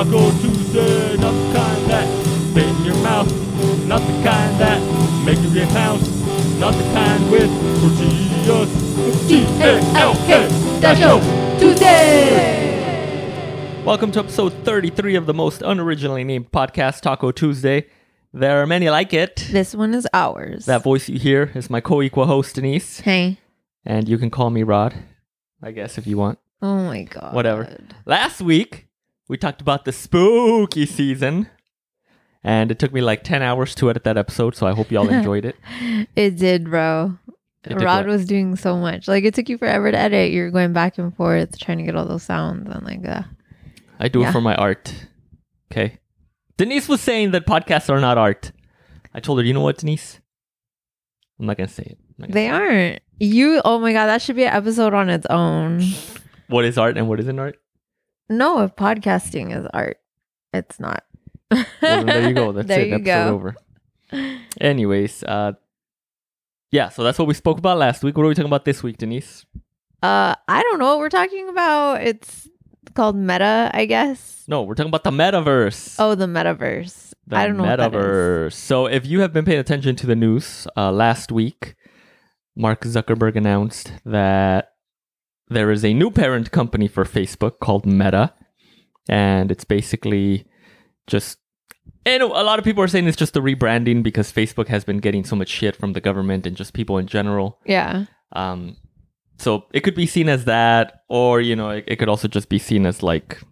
Taco Tuesday, not the kind that spit in your mouth, not the kind that make you get house, not the kind with tortillas. T A L K Taco Tuesday. Welcome to episode 33 of the most unoriginally named podcast, Taco Tuesday. There are many like it. This one is ours. That voice you hear is my co-equal host Denise, hey. and you can call me Rod, I guess if you want. Oh my god. Whatever. Last week we talked about the spooky season, and it took me like 10 hours to edit that episode, so I hope y'all enjoyed it. It did, bro. It Rod was doing so much. Like it took you forever to edit. You're going back and forth trying to get all those sounds and like uh I do it for my art. Okay. Denise was saying that podcasts are not art. I told her, you know what, Denise? I'm not gonna say it. Gonna they aren't. You oh my god, that should be an episode on its own. What is art and what isn't art? No, if podcasting is art, it's not. Well, there you go. That's there it. Episode go. over. Anyways, uh, yeah. So that's what we spoke about last week. What are we talking about this week, Denise? Uh, I don't know what we're talking about. It's called meta, I guess. No, we're talking about the metaverse. Oh, the metaverse. the I don't know what that is. metaverse. So if you have been paying attention to the news, uh, last week, Mark Zuckerberg announced that there is a new parent company for Facebook called Meta, and it's basically just. And a lot of people are saying it's just a rebranding because Facebook has been getting so much shit from the government and just people in general. Yeah. Um, so it could be seen as that, or you know, it, it could also just be seen as like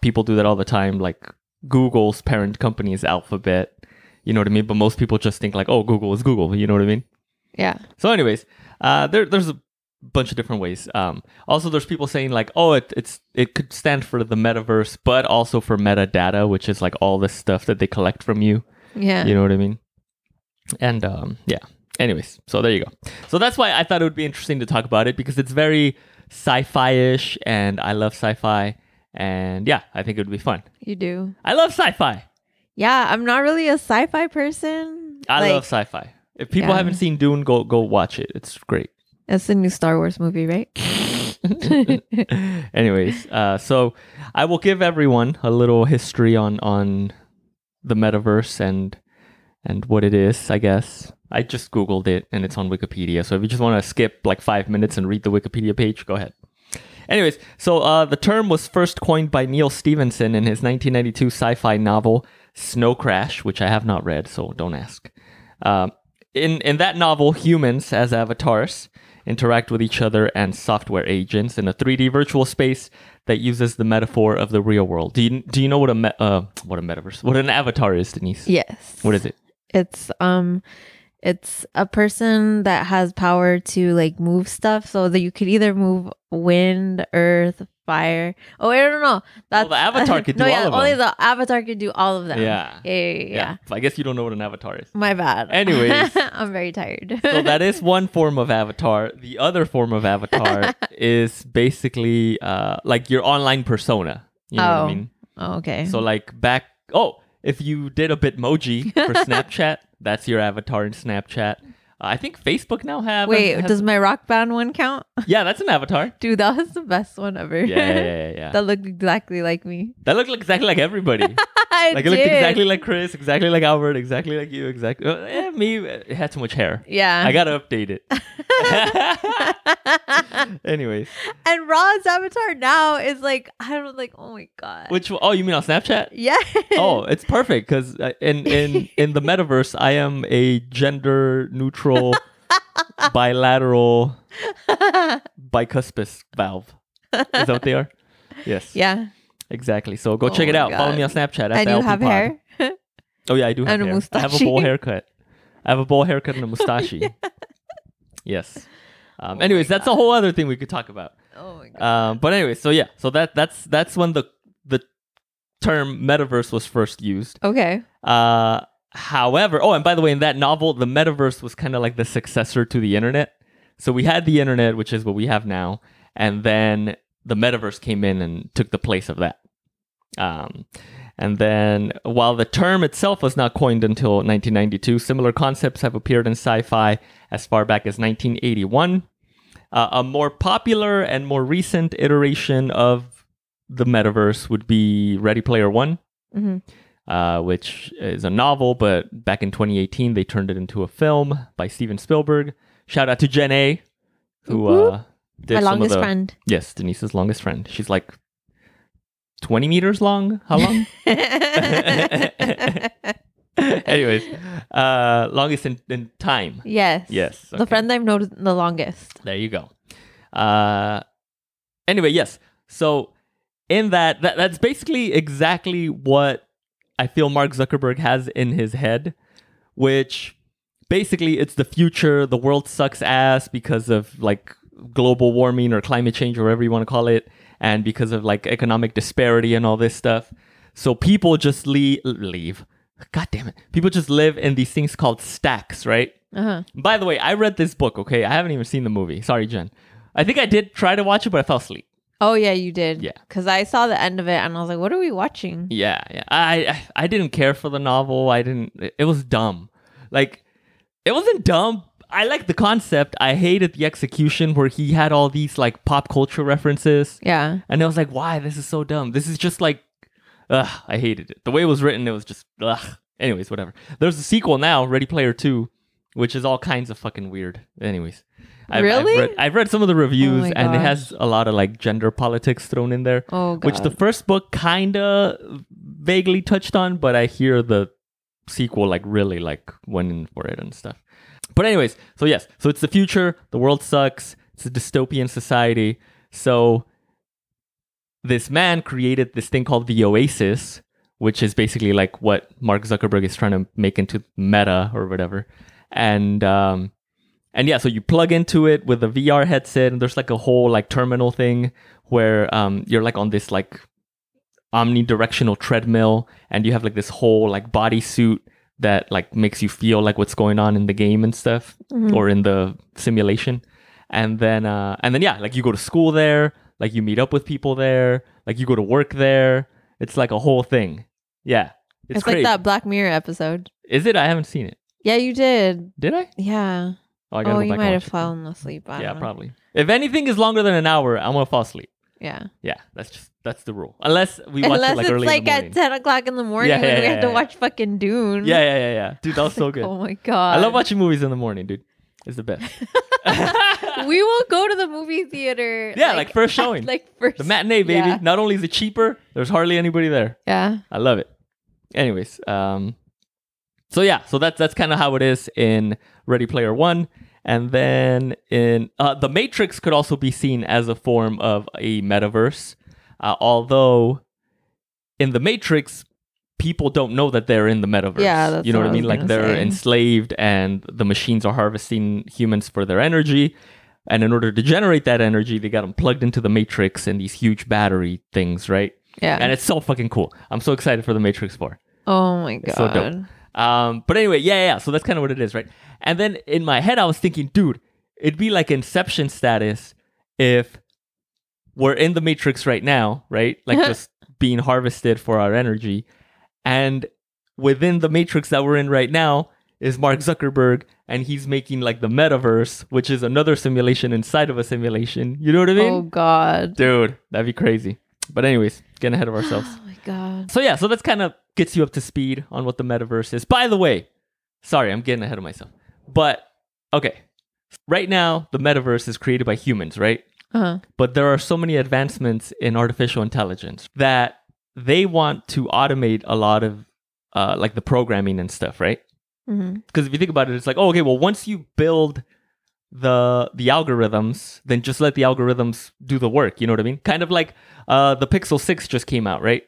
people do that all the time. Like Google's parent company is Alphabet, you know what I mean? But most people just think like, oh, Google is Google, you know what I mean? Yeah. So, anyways, uh, there there's a bunch of different ways. Um, also, there's people saying like, oh, it, it's it could stand for the metaverse, but also for metadata, which is like all this stuff that they collect from you. Yeah. You know what I mean? And um, yeah. Anyways, so there you go. So that's why I thought it would be interesting to talk about it because it's very sci-fi-ish, and I love sci-fi, and yeah, I think it would be fun. You do. I love sci-fi. Yeah, I'm not really a sci-fi person. I like, love sci-fi. If people Yeah. haven't seen Dune, go go watch it. It's great. It's the new Star Wars movie, right? Anyways, uh, so I will give everyone a little history on on the metaverse and and what it is. I guess I just googled it and it's on Wikipedia. So if you just want to skip like five minutes and read the Wikipedia page, go ahead. Anyways, so uh, the term was first coined by Neal Stephenson in his 1992 sci-fi novel Snow Crash, which I have not read, so don't ask. Um, in in that novel, humans as avatars interact with each other and software agents in a 3D virtual space that uses the metaphor of the real world. Do you do you know what a me- uh, what a metaverse what an avatar is, Denise? yes. What is it? It's um it's a person that has power to like move stuff so that you could either move wind, earth, fire. Oh, I don't know. That's the avatar could no, do yeah, of only them. the avatar could do all of them. Yeah. Yeah, yeah, yeah. yeah. I guess you don't know what an avatar is. My bad. Anyways. I'm very tired. So that is one form of avatar. The other form of avatar is basically uh, like your online persona. You know what Oh. I mean? oh, okay. So like back oh, if you did a Bitmoji for Snapchat, that's your avatar in Snapchat. Uh, I think Facebook now have Wait, has- does my rock band one count? Yeah, that's an avatar. Dude, that was the best one ever. Yeah, yeah, yeah, yeah. that looked exactly like me. that looked exactly like everybody. I like it looked exactly like Chris, exactly like Albert, exactly like you, exactly. Uh, eh, me, it had too much hair. Yeah. I gotta update it. Anyways, and Rod's avatar now is like I don't like. Oh my god. which oh, you mean on Snapchat? Yeah. Oh, it's perfect because in in in the metaverse, I am a gender neutral, bilateral, bicuspid valve. Is that what they are? Yes. yeah. Exactly. So go Oh check it my out. Follow me on Snapchat. At And you have Pod. hair. Oh yeah, I do have And a hair. I have a bowl haircut. I have a bowl haircut and a mustache. yes. Um, anyways, that's a whole other thing we could talk about. oh my god. Um, but anyway, so yeah, so that that's that's when the the term metaverse was first used. okay. Uh, however, oh, and by the way, in that novel, the metaverse was kind of like the successor to the internet. So we had the internet, which is what we have now, and then the metaverse came in and took the place of that. Um, and then, while the term itself was not coined until 1992, similar concepts have appeared in sci-fi as far back as 1981. Uh, a more popular and more recent iteration of the metaverse would be Ready Player One, hmm uh, which is a novel, but back in 2018 they turned it into a film by Steven Spielberg. Shout out to Jen A, who uh, did My longest the friend. yes Denise's longest friend. She's like 20 meters long. How long? Anyways, uh, longest in, in time. yes. Yes. The friend I've known the longest. There you go. Uh, anyway, yes. So in that, that, that's basically exactly what I feel Mark Zuckerberg has in his head, which basically it's the future. The world sucks ass because of like global warming or climate change or whatever you want to call it, and because of like economic disparity and all this stuff. So people just leave. leave. God damn it. People just live in these things called stacks, right? Uh-huh. By the way, I read this book, okay? I haven't even seen the movie. Sorry, Jen. I think I did try to watch it, but I fell asleep. Oh yeah, you did. Yeah. Because I saw the end of it and I was like, "What are we watching?" Yeah, yeah. I I- I didn't care for the novel. I didn't it- was dumb. Like it wasn't dumb. I liked the concept. I hated the execution where he had all these like pop culture references. Yeah. And I was like, why? This is so dumb. This is just like ugh, I hated it. The way it was written, it was just ugh. Anyways, whatever. There's a sequel now, Ready Player 2, which is all kinds of fucking weird. Anyways. I've, Really? I've read, I've read some of the reviews oh my and it has a lot of like gender politics thrown in there. Oh god. Which the first book kinda vaguely touched on, but I hear the sequel like really like went in for it and stuff. But anyways, so yes, so it's the future. The world sucks. It's a dystopian society. So this man created this thing called the Oasis, which is basically like what Mark Zuckerberg is trying to make into Meta or whatever. And um, and yeah, so you plug into it with a VR headset, and there's like a whole like terminal thing where um, you're like on this like omnidirectional treadmill, and you have like this whole like bodysuit that like makes you feel like what's going on in the game and stuff, Mhm. or in the simulation. And then uh, and then yeah, like you go to school there, like you meet up with people there, like you go to work there. It's like a whole thing. Yeah, it's, It's, like that Black Mirror episode. Is it? I haven't seen it. Yeah, you did. Did I? Yeah. Oh, I gotta Oh, go you back might and have watch it. fallen asleep. I Yeah, don't know. probably. If anything is longer than an hour, I'm gonna fall asleep. Yeah. Yeah, that's just that's the rule. Unless we watch Unless it like it's early like in the morning. at ten o'clock in the morning Yeah, when yeah, we yeah, have to yeah. watch fucking Dune. yeah, yeah, yeah, yeah. Dude, that was so good. Oh my god. I love watching movies in the morning, dude. It's the best. we will go to the movie theater. Yeah, like first showing. like first the matinee, baby. Yeah. Not only is it cheaper, there's hardly anybody there. Yeah. I love it. Anyways, um, so yeah, so that's that's kind of how it is in Ready Player One, and then in uh, the Matrix could also be seen as a form of a metaverse, uh, although in the Matrix, people don't know that they're in the metaverse. Yeah, that's you know what I mean. Like they're say. enslaved, and the machines are harvesting humans for their energy. And in order to generate that energy, they got them plugged into the Matrix and these huge battery things, right? Yeah. and it's so fucking cool. I'm so excited for the Matrix 4. oh my god. It's so dope. Um, but anyway, yeah, yeah, yeah. So that's kind of what it is, right? And then in my head, I was thinking, dude, it'd be like Inception status if we're in the Matrix right now, right? Like just being harvested for our energy, and within the Matrix that we're in right now is Mark Zuckerberg, and he's making like the metaverse, which is another simulation inside of a simulation. You know what I mean? Oh god. Dude, that'd be crazy. But anyways, getting ahead of ourselves. God. So yeah, so that's kind of gets you up to speed on what the metaverse is. By the way, sorry, I'm getting ahead of myself. But okay. Right now, the metaverse is created by humans, right? Uh-huh. But there are so many advancements in artificial intelligence that they want to automate a lot of uh, like the programming and stuff, right? Because if you think about it, it's like, oh, okay, well, once you build the the algorithms, then just let the algorithms do the work. You know what I mean? Kind of like uh, the Pixel Six just came out, right?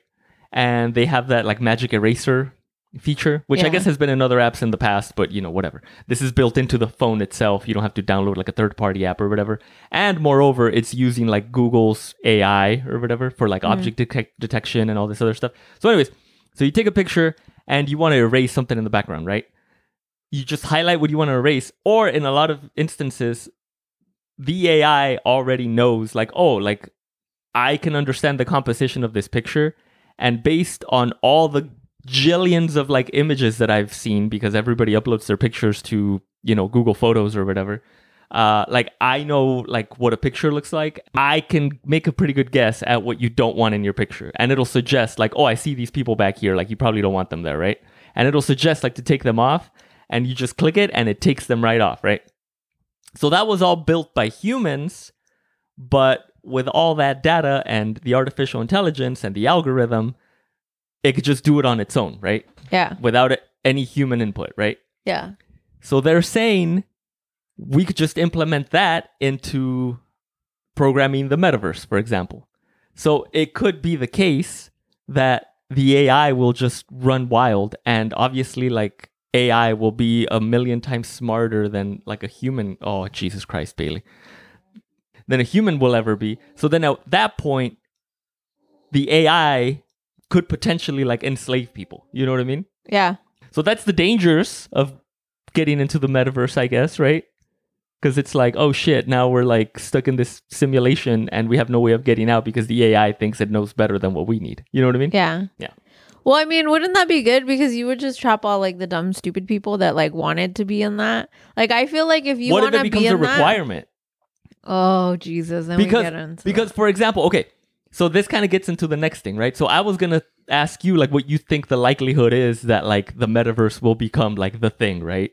And they have that like magic eraser feature, which I guess has been in other apps in the past, but you know, whatever. This is built into the phone itself. You don't have to download like a third party app or whatever. And moreover, it's using like Google's AI or whatever for like mm-hmm. object detec- detection and all this other stuff. So, anyways, so you take a picture and you want to erase something in the background, right? You just highlight what you want to erase, or in a lot of instances, the AI already knows, like, oh, like I can understand the composition of this picture, and based on all the jillions of like images that I've seen, because everybody uploads their pictures to you know Google Photos or whatever, Uh, like I know like what a picture looks like. I can make a pretty good guess at what you don't want in your picture, and it'll suggest like, oh, I see these people back here. Like you probably don't want them there, right? And it'll suggest like to take them off, and you just click it, and it takes them right off, right? So that was all built by humans, but with all that data and the artificial intelligence and the algorithm, it could just do it on its own, right? Yeah. Without it- any human input, right? Yeah. So they're saying we could just implement that into programming the metaverse, for example. So it could be the case that the AI will just run wild and obviously like AI will be a million times smarter than like a human. Oh, Jesus Christ, Bailey. Than a human will ever be. So then at that point, the AI could potentially like enslave people. You know what I mean? Yeah. So that's the dangers of getting into the metaverse, I guess, right? Because it's like, oh shit, now we're like stuck in this simulation and we have no way of getting out because the AI thinks it knows better than what we need. You know what I mean? Yeah. Yeah. Well, I mean, wouldn't that be good? Because you would just trap all like the dumb, stupid people that like wanted to be in that. Like, I feel like if you want to be in that. what if it becomes a requirement? Oh Jesus, then Because- we get into Because, for example, okay, so this kind of gets into the next thing, right? So I was gonna ask you like what you think the likelihood is that like the metaverse will become like the thing, right?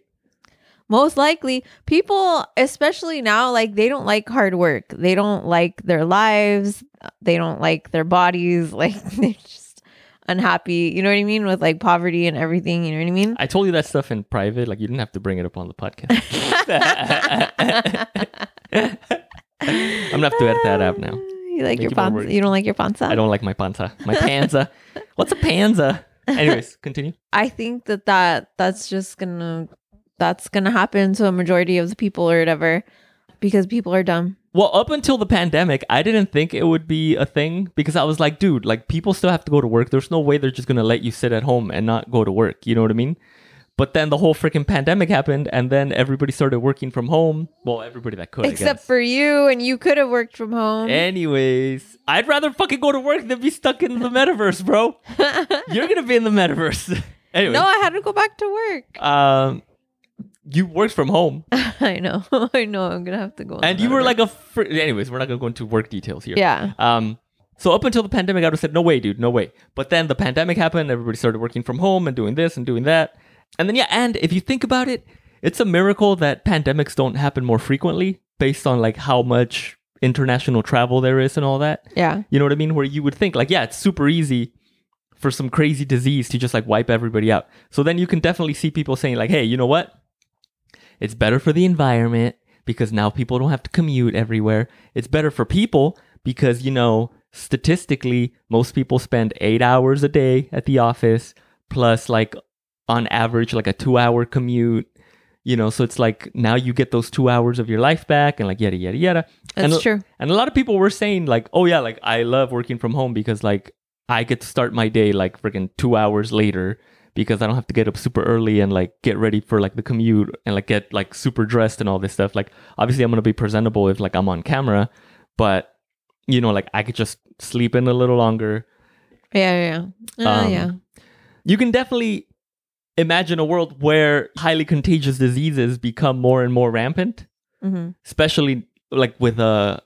most likely people, especially now, like they don't like hard work. They don't like their lives. They don't like their bodies. Like they're just unhappy. You know what I mean? With like poverty and everything. You know what I mean? I told you that stuff in private. Like you didn't have to bring it up on the podcast. I'm gonna have to edit that out now. You like Thank your you panza? You don't like your panza? I don't like my panza. My panza. What's a panza? Anyways, continue. I think that that that's just gonna that's gonna happen to a majority of the people or whatever because people are dumb. Well, up until the pandemic, I didn't think it would be a thing because I was like, dude, like people still have to go to work. There's no way they're just gonna let you sit at home and not go to work. You know what I mean? But then the whole freaking pandemic happened, and then everybody started working from home. Well, everybody that could, I Except for you, and you could have worked from home. Anyways, I'd rather fucking go to work than be stuck in the metaverse, bro. You're gonna be in the metaverse. anyway, no, I had to go back to work. um, you worked from home, I know, I know. I'm gonna have to go. and you were like a. Fr- Anyways, we're not gonna go into work details here. yeah, Um. So up until the pandemic, I would have said, no way, dude, no way. But then the pandemic happened. Everybody started working from home and doing this and doing that. And then yeah, and if you think about it, it's a miracle that pandemics don't happen more frequently, based on like how much international travel there is and all that. yeah, You know what I mean? Where you would think like, yeah, it's super easy for some crazy disease to just like wipe everybody out. So then you can definitely see people saying like, hey, you know what? It's better for the environment because now people don't have to commute everywhere. It's better for people because, you know, statistically, most people spend eight hours a day at the office plus like on average like a two hour commute. You know, so it's like now you get those two hours of your life back and like yada yada yada. that's And- true. And a lot of people were saying like, "Oh yeah, like I love working from home because like I get to start my day like freaking 2 hours later because I don't have to get up super early and like get ready for like the commute and like get like super dressed and all this stuff. Like obviously I'm going to be presentable if like I'm on camera, but you know like I could just sleep in a little longer. Yeah, yeah, yeah. Uh, Um, yeah. You can definitely imagine a world where highly contagious diseases become more and more rampant hmm especially like with uh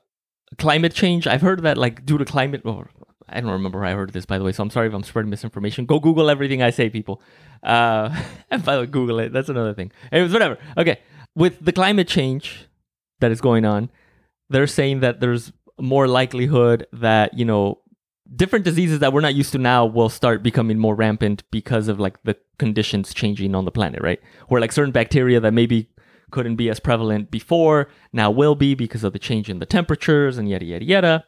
climate change. I've heard that like due to climate or i don't remember where i heard this by the way so i'm sorry if i'm spreading misinformation. Go google everything i say people. Uh and by the way google it. That's another thing. Anyways whatever. Okay. With the climate change that is going on they're saying that there's more likelihood that you know different diseases that we're not used to now will start becoming more rampant because of like the conditions changing on the planet right? Where like certain bacteria that maybe couldn't be as prevalent before now will be because of the change in the temperatures and yada yada yada.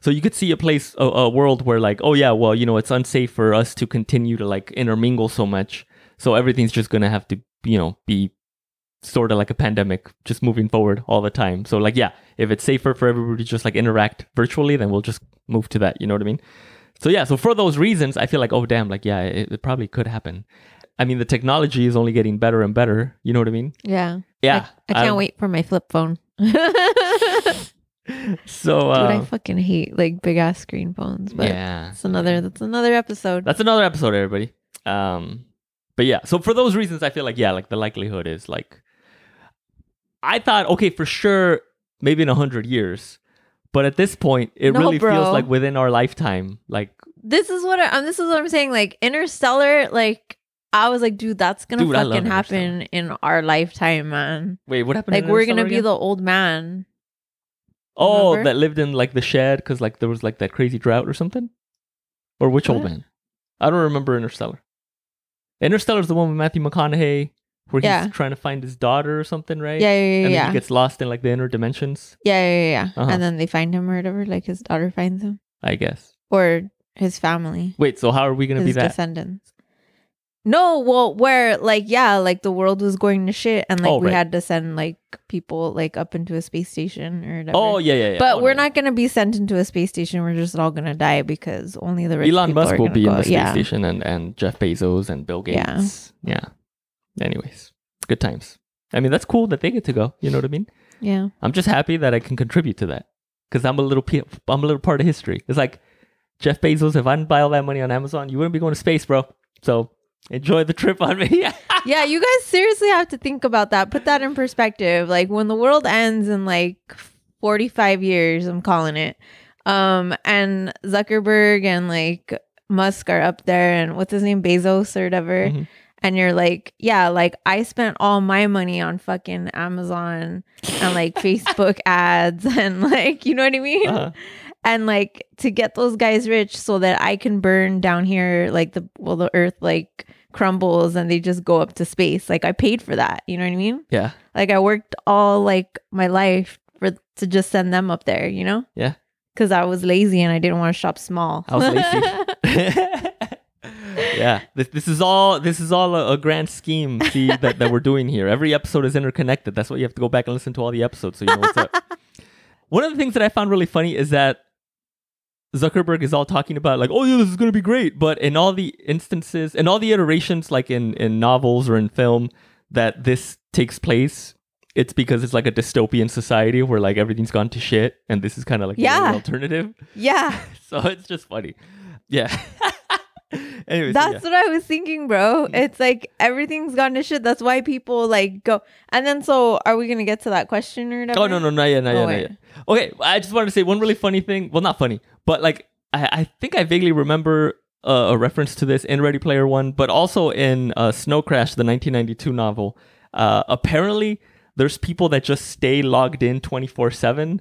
So you could see a place a, a world where like oh yeah well you know it's unsafe for us to continue to like intermingle so much. So everything's just gonna have to you know be sort of like a pandemic just moving forward all the time so like yeah if it's safer for everybody to just like interact virtually then we'll just move to that you know what i mean so yeah so for those reasons i feel like oh damn like yeah it, it probably could happen i mean the technology is only getting better and better you know what i mean Yeah. yeah I, I can't I'm- wait for my flip phone. Dude, so I uh, fucking hate like big ass screen phones. But yeah that's another that's another episode. that's another episode everybody um but yeah so for those reasons i feel like yeah like the likelihood is like I thought, okay, for sure, maybe in a hundred years. But at this point, it No, really feels like within our lifetime. Like, This is what I, um, this is what I'm saying. Like Interstellar, like I was like, dude, that's gonna Dude, fucking happen in our lifetime, man. wait, what happened? Like we're gonna Interstellar be again? the old man. oh remember? that lived in like the shed because like there was like that crazy drought or something. Or which old man? I don't remember Interstellar. Interstellar is the one with Matthew McConaughey where he's trying to find his daughter or something, right? Yeah, yeah, yeah, and then yeah. he gets lost in like the inner dimensions. yeah, yeah, yeah, yeah. Uh-huh. And then they find him or whatever. Like his daughter finds him, I guess. or his family, Wait, so how are we gonna be that? descendants. No, well, where like yeah, like the world was going to shit, and like Oh, we right. had to send like people like up into a space station or whatever. Oh yeah, yeah, yeah. But Oh, we're no. not gonna be sent into a space station. We're just all gonna die because only the rich Elon Musk will be in the space yeah. station and, and Jeff Bezos and Bill Yeah. Gates. Yeah. Anyways, good times. I mean, that's cool that they get to go. You know what I mean? Yeah. I'm just happy that I can contribute to that because I'm a little pe- I'm a little part of history. It's like Jeff Bezos. If I didn't buy all that money on Amazon, you wouldn't be going to space, bro. So enjoy the trip on me. yeah, you guys seriously have to think about that. Put that in perspective. Like when the world ends in like 45 years, I'm calling it. Um and Zuckerberg and like Musk are up there and what's his name Bezos or whatever. Mhm. And you're like, yeah, like I spent all my money on fucking Amazon and like Facebook ads and like, you know what I mean? Uh-huh. and like to get those guys rich so that I can burn down here like the well the earth like crumbles and they just go up to space. Like I paid for that. You know what I mean? Yeah. Like I worked all like my life for to just send them up there, you know? Yeah. Cause I was lazy and I didn't want to shop small. I was lazy. yeah, this, this is all this is all a, a grand scheme. See that, that we're doing here. Every episode is interconnected. That's why you have to go back and listen to all the episodes so you know what's up. One of the things that I found really funny is that Zuckerberg is all talking about like, oh yeah, this is gonna be great. But in all the instances, in all the iterations, like in in novels or in film, that this takes place, it's because it's like a dystopian society where like everything's gone to shit, and this is kind of like the Yeah. alternative. yeah. So it's just funny. Yeah. Anyways, That's yeah. what I was thinking, bro. It's like everything's gone to shit. That's why people like go. And then, so are we gonna get to that question or whatever? Oh no no not yet not Oh, yet, not yet. Okay, I just wanted to say one really funny thing. Well, not funny, but like I, I think I vaguely remember uh, a reference to this in Ready Player One, but also in uh, Snow Crash, the 1992 novel. Uh, apparently, there's people that just stay logged in 24 seven.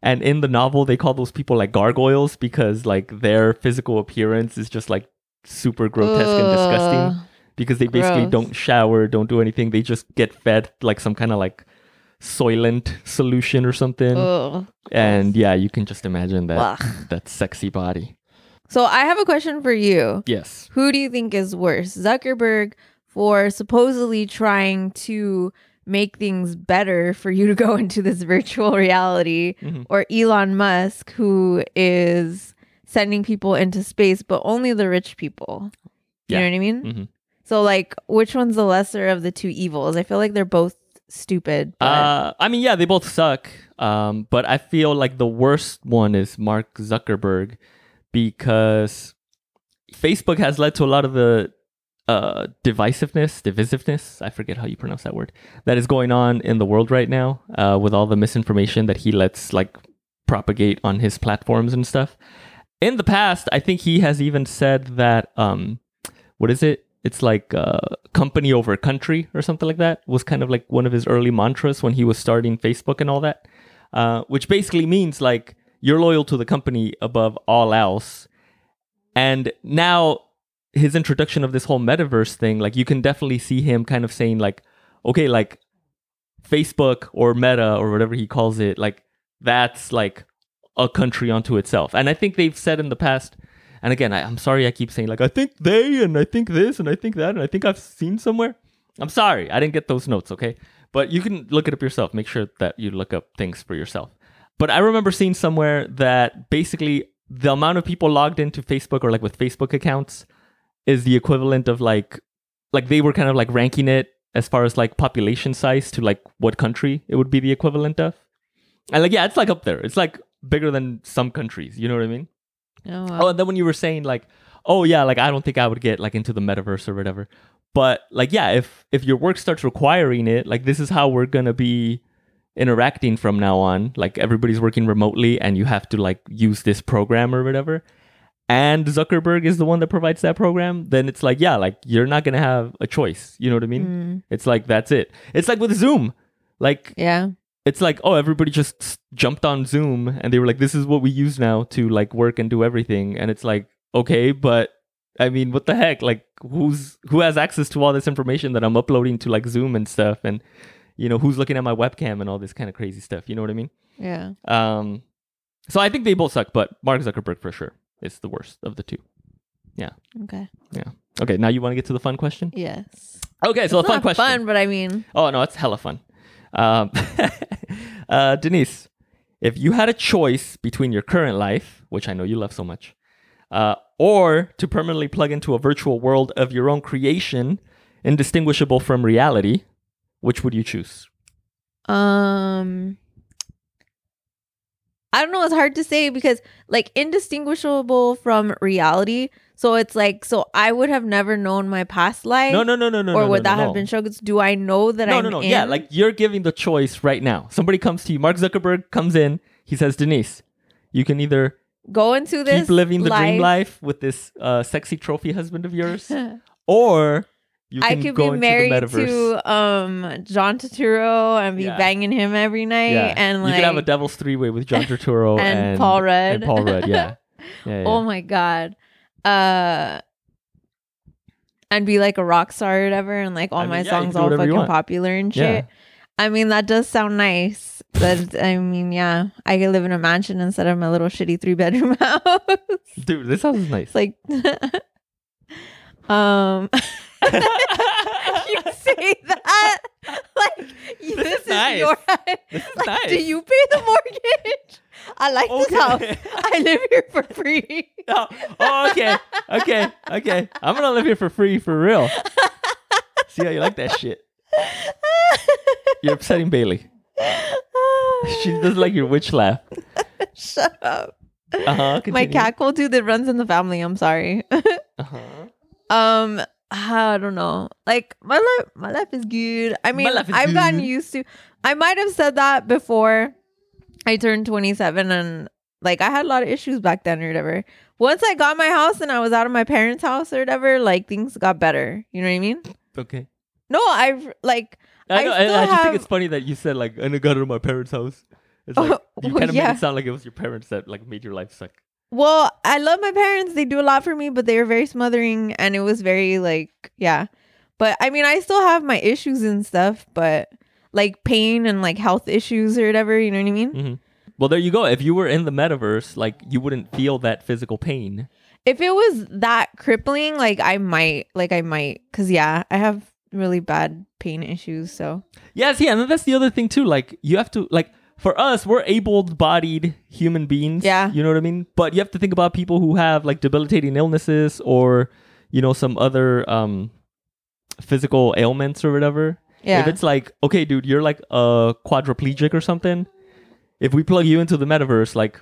And in the novel, they call those people like gargoyles because like their physical appearance is just like super grotesque and disgusting. Because they basically Gross. don't shower, don't do anything. They just get fed like some kind of like soylent solution or something. Ugh. and yeah, you can just imagine that Ugh. that sexy body. So I have a question for you. Yes. Who do you think is worse, Zuckerberg for supposedly trying to make things better for you to go into this virtual reality, Mhm. or Elon Musk who is sending people into space, but only the rich people? You Yeah. know what I mean? Mhm. So like, which one's the lesser of the two evils? I feel like they're both stupid. But Uh, I mean, yeah, they both suck. Um, but I feel like the worst one is Mark Zuckerberg because Facebook has led to a lot of the uh, divisiveness, divisiveness. I forget how you pronounce that word. That is going on in the world right now uh, with all the misinformation that he lets like propagate on his platforms and stuff. In the past, I think he has even said that um, what is it? It's like uh, company over country or something like that was kind of like one of his early mantras when he was starting Facebook and all that, uh, which basically means like you're loyal to the company above all else. And now his introduction of this whole metaverse thing, like you can definitely see him kind of saying like, okay, like Facebook or Meta or whatever he calls it, like that's like a country unto itself. And I think they've said in the past, and again, I, I'm sorry I keep saying like I think they and I think this and I think that and I think I've seen somewhere. I'm sorry, I didn't get those notes, okay? But you can look it up yourself. Make sure that you look up things for yourself. But I remember seeing somewhere that basically the amount of people logged into Facebook or like with Facebook accounts is the equivalent of like like they were kind of like ranking it as far as like population size to like what country it would be the equivalent of. And like yeah, it's like up there. It's like bigger than some countries. You know what I mean? oh, wow. Oh, and then when you were saying like, oh yeah, like I don't think I would get like into the metaverse or whatever. But like yeah, if if your work starts requiring it, like this is how we're gonna be interacting from now on, like everybody's working remotely and you have to like use this program or whatever, and Zuckerberg is the one that provides that program, then it's like, yeah, like you're not to have a choice. You know what I mean? Mm, It's like, that's it. It's like with Zoom. Like, yeah. It's like, oh, everybody just jumped on Zoom and they were like, this is what we use now to like work and do everything. And it's like, okay, but I mean, what the heck? Like, who's who has access to all this information that I'm uploading to like Zoom and stuff? And you know, who's looking at my webcam and all this kind of crazy stuff? You know what I mean? Yeah. Um, so I think they both suck, but Mark Zuckerberg for sure is the worst of the two. yeah Okay. Yeah. Okay, now you want to get to the fun question? Yes. Okay, so It's the fun not question. fun, but I mean, Oh no, it's hella fun. Um, uh, Denise, if you had a choice between your current life, which I know you love so much, uh, or to permanently plug into a virtual world of your own creation, indistinguishable from reality, which would you choose? um, I don't know. It's hard to say because like indistinguishable from reality. So it's like, so I would have never known my past life. No, no, no, no, no. or no, would no, that no. have been shown? Do I know that No, I'm no, no. in? Yeah, like you're giving the choice right now. Somebody comes to you. Mark Zuckerberg comes in. He says, Denise, you can either go into this keep living the dream life. life with this uh, sexy trophy husband of yours, or you I can could go be married to um John Turturro and be Yeah. banging him every night, yeah, and like you could have a devil's three way with John Turturro and and, Paul Rudd. And Paul Rudd, yeah, yeah, yeah. oh my god, uh, and be like a rock star or whatever, and like all I mean, my yeah, songs all fucking popular and Yeah. shit. I mean, that does sound nice. But I mean, yeah, I could live in a mansion instead of my little shitty three bedroom house. dude, this house is nice. Like, um, you say that like This this, is is, nice. your This is like, nice. do you pay the mortgage? I like this house. I live here for free. oh, oh, okay, okay, okay. I'm gonna live here for free for real. See how you like that shit. You're upsetting Bailey. She doesn't like your witch laugh. Shut up. Uh huh. My cackle dude that runs in the family. I'm sorry. Uh huh. um, I don't know. Like my life, my life is good. I mean, I've gotten used to. I might have said that before I turned 27, and like I had a lot of issues back then or whatever. Once I got my house and I was out of my parents' house or whatever, like things got better. You know what I mean? Okay. No, I've like I I know. I, still I just have- think it's funny that you said like, "And I got it at my parents' house." It's like Oh, you kind of made it sound like it was your parents that like made your life suck. Well, I love my parents. They do a lot for me, but they were very smothering and it was very like, yeah. But I mean, I still have my issues and stuff, but like pain and like health issues or whatever, you know what I mean? hmm Well, there you go. If you were in the metaverse, like you wouldn't feel that physical pain. If it was that crippling, like I might, like I might, cause yeah, I have really bad pain issues. So Yes, yeah, and that's the other thing too. Like you have to like for us, we're able-bodied human beings. Yeah. you know what I mean. But you have to think about people who have like debilitating illnesses or you know some other um physical ailments or whatever. Yeah, If it's like, okay, dude, you're like a quadriplegic or something. If we plug you into the metaverse, like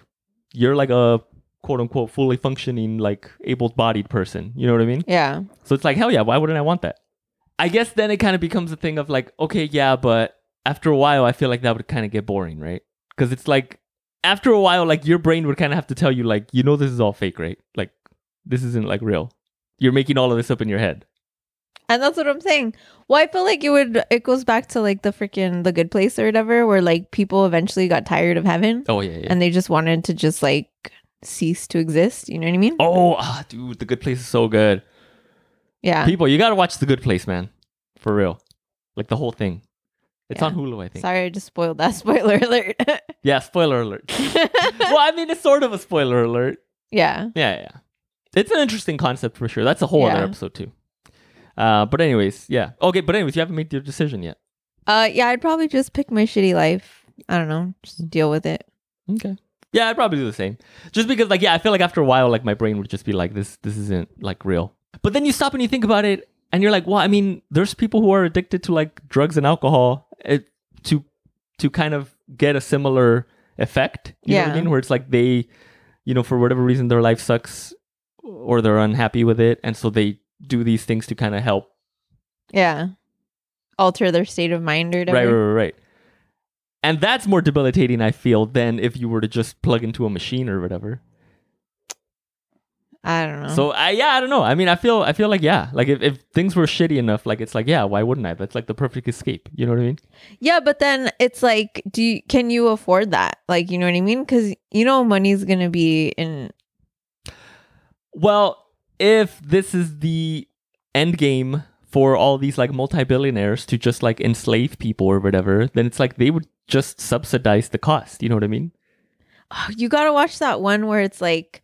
you're like a quote unquote fully functioning like able-bodied person. You know what I mean? yeah, So it's like, hell yeah, why wouldn't I want that? I guess then it kind of becomes a thing of like, okay, yeah, but after a while, I feel like that would kind of get boring, right? Because it's like, after a while, like your brain would kind of have to tell you, like, you know, this is all fake, right? Like, this isn't like real. You're making all of this up in your head. And that's what I'm saying. Well, I feel like it would. It goes back to like the freaking the good place or whatever, where like people eventually got tired of heaven Oh, yeah, yeah. and they just wanted to just like cease to exist. You know what I mean? oh, ah, dude, The Good Place is so good. Yeah. People, you got to watch The Good Place, man. For real. Like the whole thing. It's Yeah. on Hulu, I think. Sorry, I just spoiled that. Spoiler alert. Yeah, spoiler alert. well, I mean, it's sort of a spoiler alert. yeah. Yeah, yeah. It's an interesting concept for sure. That's a whole other episode too. Uh, but anyways, yeah. Okay, but anyways, you haven't made your decision yet. Uh, yeah. I'd probably just pick my shitty life. I don't know. Just deal with it. Okay. Yeah, I'd probably do the same. Just because, like, yeah, I feel like after a while, like, my brain would just be like, this, this isn't like real. But then you stop and you think about it, and you're like, well, I mean, there's people who are addicted to like drugs and alcohol uh, to to kind of get a similar effect. You know what I Yeah. mean? Where it's like they, you know, for whatever reason, their life sucks or they're unhappy with it, and so they do these things to kind of help Yeah. Alter their state of mind or whatever. Right, right, right, right. and that's more debilitating. I feel than if you were to just plug into a machine or whatever. I don't know. So I yeah, I don't know. I mean, I feel I feel like yeah, like if, if things were shitty enough, like it's like yeah, why wouldn't I? That's like the perfect escape. You know what I mean? yeah, but then it's like, do you, can you afford that? Like, you know what I mean? Because you know money's gonna be in. Well, if this is the end game for all these like multi-billionaires to just like enslave people or whatever, then it's like they would just subsidize the cost. You know what I mean? Oh, you gotta watch that one where it's like,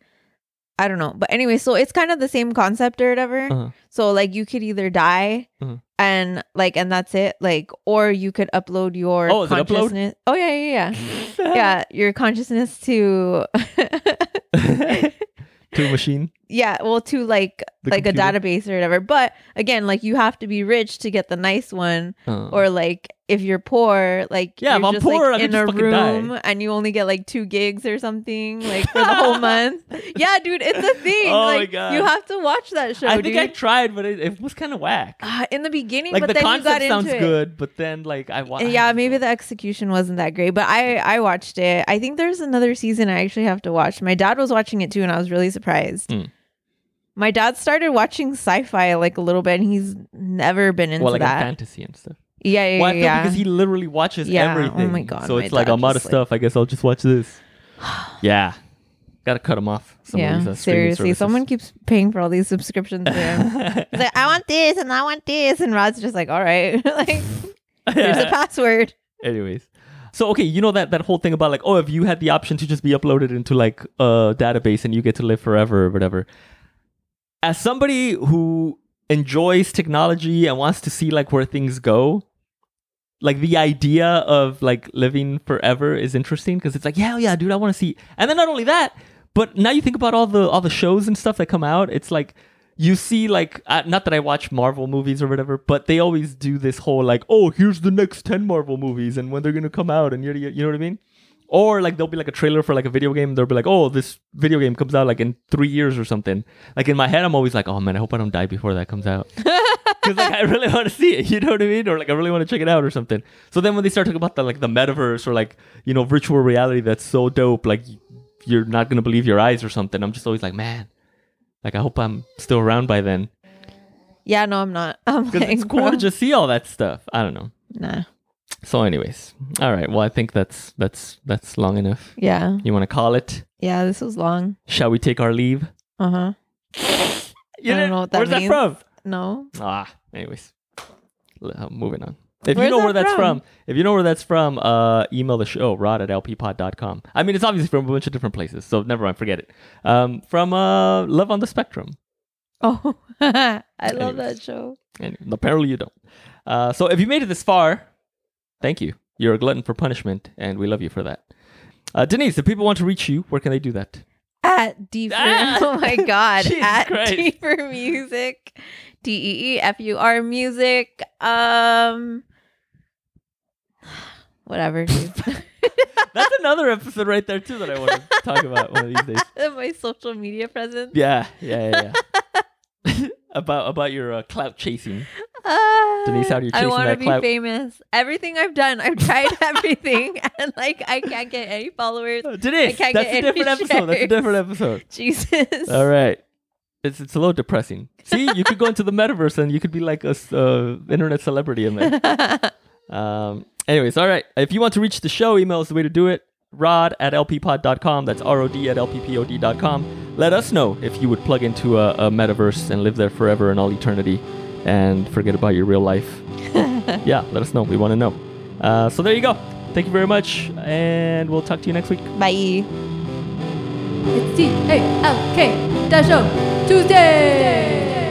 I don't know, but anyway, so it's kind of the same concept or whatever. Uh-huh. So like you could either die Mhm. and like and that's it, like, or you could upload your Oh, it upload? consciousness. Oh yeah, yeah, yeah. yeah, your consciousness to to a machine. yeah, well to like The like computer? a database or whatever. But again, like you have to be rich to get the nice one, Uh, or like if you're poor, like Yeah, if I'm just, poor, I like, in a fucking die. room and you only get like two gigs or something, like for the whole month. Yeah, dude, it's a thing. Oh my God. you have to watch that show. I think dude. I tried, but it, it was kind of whack. Ah, in the beginning, Like but the then you concept got sounds into it. good, but then like I wa- Yeah, maybe the execution wasn't that great, but I I watched it. I think there's another season I actually have to watch. My dad was watching it too, and I was really surprised. Hmm. My dad started watching sci-fi like a little bit, and he's never been into well, like that. fantasy and stuff. Yeah, yeah, Well, yeah. because he literally watches Yeah, oh everything. my God, So it's like I'm out of stuff. I guess I'll just watch this. yeah, gotta cut him off. Some of yeah, these, uh, seriously, someone keeps paying for all these subscriptions. Him. He's like, I want this and I want this, and Rod's just like, all right, like here's the password. Anyways. So okay, you know that that whole thing about like, oh, if you had the option to just be uploaded into like a database and you get to live forever or whatever. As somebody who enjoys technology and wants to see like where things go, like the idea of like living forever is interesting because it's like, yeah, yeah, dude, I want to see. And then not only that, but now you think about all the all the shows and stuff that come out, it's like you see like uh, not that I watch Marvel movies or whatever, but they always do this whole like, oh, here's the next ten Marvel movies and when they're gonna come out and yada, you know what I mean? Or like there'll be like a trailer for like a video game. They'll be like, oh, this video game comes out like in three years or something. Like in my head, I'm always like, oh man, I hope I don't die before that comes out. Because like I really want to see it, you know what I mean? Or like I really want to check it out or something. So then when they start talking about the like the metaverse or like you know virtual reality, that's so dope. Like you're not gonna believe your eyes or something. I'm just always like, man, like I hope I'm still around by then Yeah, no, I'm not. I'm like, it's cool bro, to just see all that stuff. I don't know. Nah. So, anyways, all right. Well, I think that's that's that's long enough. Yeah, You want to call it? yeah. This was long. Shall we take our leave? Uh huh. You I don't know what that Where's means. that from? No. Ah, anyways, uh, moving on. If Where's you know that where that's from? from? if you know where that's from, uh, email the show, rod at lppod.com. I mean, it's obviously from a bunch of different places, so never mind, forget it. Um, from uh, Love on the Spectrum. Oh, I love Anyways. that show. And apparently you don't. Uh, so if you made it this far, thank you. You're a glutton for punishment, and we love you for that. Uh, Denise, if people want to reach you, where can they do that? At D for Ah! oh my god. At Christ. D for music. D E E F U R music. Um whatever. That's another episode right there too that I want to talk about one of these days. my social media presence. Yeah, yeah, yeah. yeah. about about your uh, clout chasing. Uh, Denise, how do you I want to be clout? famous. Everything I've done, I've tried everything, and like I can't get any followers. Uh, Denise, that's a different episode. That's a different episode. Jesus. All right. It's, it's a little depressing. See, you could go into the metaverse and you could be like a uh, internet celebrity in there. Um, anyways, all right. If you want to reach the show, email is the way to do it. Rod at lppod.com. That's R O D at lppod.com. Let us know if you would plug into a, a metaverse and live there forever in all eternity and forget about your real life. yeah, let us know. We want to know. Uh, so there you go. Thank you very much, and we'll talk to you next week. Bye. It's T A L K Dash Show Tuesday.